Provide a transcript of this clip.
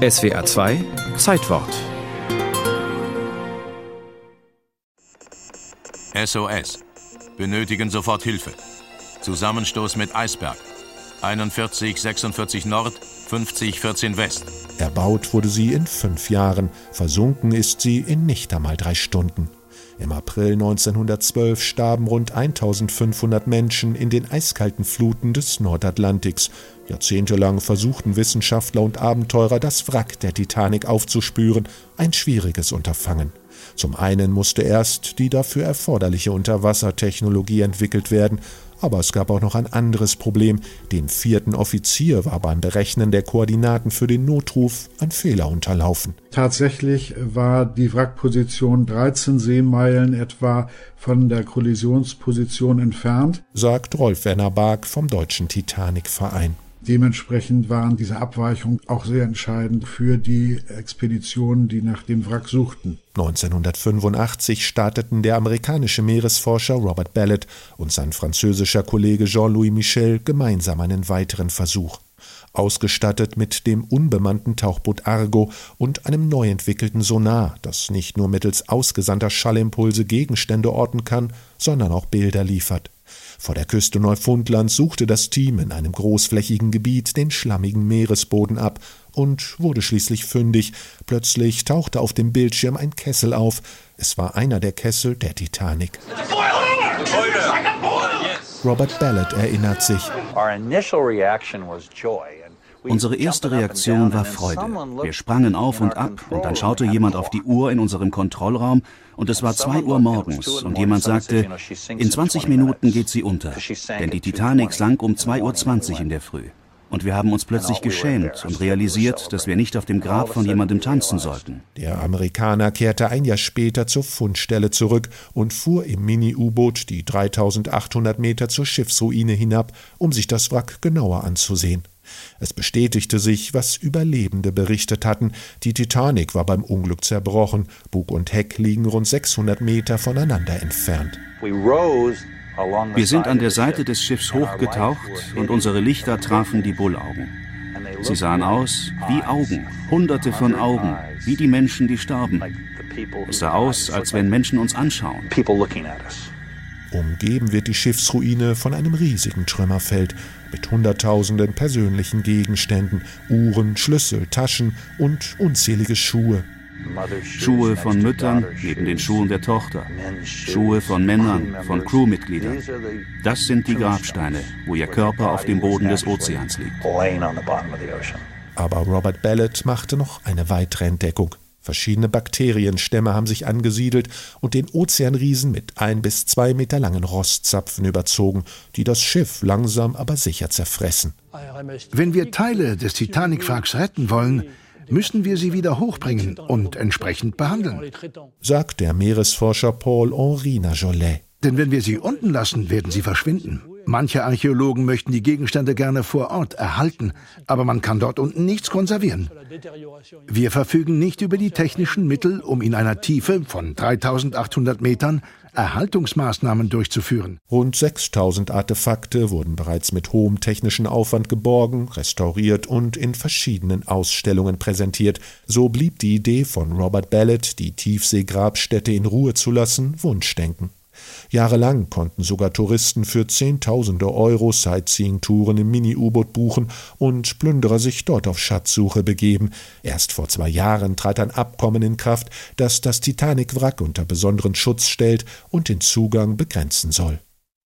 SWA 2 Zeitwort SOS. Benötigen sofort Hilfe. Zusammenstoß mit Eisberg. 41 46 Nord, 50 14 West. Erbaut wurde sie in fünf Jahren, versunken ist sie in nicht einmal drei Stunden. Im April 1912 starben rund 1500 Menschen in den eiskalten Fluten des Nordatlantiks. Jahrzehntelang versuchten Wissenschaftler und Abenteurer, das Wrack der Titanic aufzuspüren, ein schwieriges Unterfangen. Zum einen musste erst die dafür erforderliche Unterwassertechnologie entwickelt werden, aber es gab auch noch ein anderes Problem. Dem vierten Offizier war beim Berechnen der Koordinaten für den Notruf ein Fehler unterlaufen. Tatsächlich war die Wrackposition 13 Seemeilen etwa von der Kollisionsposition entfernt, sagt Rolf Werner Bark vom Deutschen Titanicverein. Dementsprechend waren diese Abweichungen auch sehr entscheidend für die Expeditionen, die nach dem Wrack suchten. 1985 starteten der amerikanische Meeresforscher Robert Ballard und sein französischer Kollege Jean-Louis Michel gemeinsam einen weiteren Versuch. Ausgestattet mit dem unbemannten Tauchboot Argo und einem neu entwickelten Sonar, das nicht nur mittels ausgesandter Schallimpulse Gegenstände orten kann, sondern auch Bilder liefert. Vor der Küste Neufundlands suchte das Team in einem großflächigen Gebiet den schlammigen Meeresboden ab und wurde schließlich fündig. Plötzlich tauchte auf dem Bildschirm ein Kessel auf. Es war einer der Kessel der Titanic. Robert Ballard erinnert sich. Unsere erste Reaktion war Freude. Wir sprangen auf und ab und dann schaute jemand auf die Uhr in unserem Kontrollraum und es war zwei Uhr morgens und jemand sagte, in 20 Minuten geht sie unter, denn die Titanic sank um 2.20 Uhr in der Früh. Und wir haben uns plötzlich geschämt und realisiert, dass wir nicht auf dem Grab von jemandem tanzen sollten. Der Amerikaner kehrte ein Jahr später zur Fundstelle zurück und fuhr im Mini-U-Boot die 3800 Meter zur Schiffsruine hinab, um sich das Wrack genauer anzusehen. Es bestätigte sich, was Überlebende berichtet hatten. Die Titanic war beim Unglück zerbrochen. Bug und Heck liegen rund 600 Meter voneinander entfernt. Wir sind an der Seite des Schiffs hochgetaucht und unsere Lichter trafen die Bullaugen. Sie sahen aus wie Augen, hunderte von Augen, wie die Menschen, die starben. Es sah aus, als wenn Menschen uns anschauen. Umgeben wird die Schiffsruine von einem riesigen Trümmerfeld mit Hunderttausenden persönlichen Gegenständen, Uhren, Schlüssel, Taschen und unzählige Schuhe. Schuhe von Müttern neben den Schuhen der Tochter, Schuhe von Männern, von Crewmitgliedern. Das sind die Grabsteine, wo ihr Körper auf dem Boden des Ozeans liegt. Aber Robert Ballard machte noch eine weitere Entdeckung. Verschiedene Bakterienstämme haben sich angesiedelt und den Ozeanriesen mit ein bis zwei Meter langen Rostzapfen überzogen, die das Schiff langsam aber sicher zerfressen. Wenn wir Teile des Titanic-Wracks retten wollen, müssen wir sie wieder hochbringen und entsprechend behandeln, sagt der Meeresforscher Paul-Henri Najolet. Denn wenn wir sie unten lassen, werden sie verschwinden. Manche Archäologen möchten die Gegenstände gerne vor Ort erhalten, aber man kann dort unten nichts konservieren. Wir verfügen nicht über die technischen Mittel, um in einer Tiefe von 3800 Metern Erhaltungsmaßnahmen durchzuführen. Rund 6000 Artefakte wurden bereits mit hohem technischen Aufwand geborgen, restauriert und in verschiedenen Ausstellungen präsentiert. So blieb die Idee von Robert Ballard, die Tiefseegrabstätte in Ruhe zu lassen, Wunschdenken. Jahrelang konnten sogar Touristen für Zehntausende Euro Sightseeing-Touren im Mini-U-Boot buchen und Plünderer sich dort auf Schatzsuche begeben. Erst vor zwei Jahren trat ein Abkommen in Kraft, das das Titanic-Wrack unter besonderen Schutz stellt und den Zugang begrenzen soll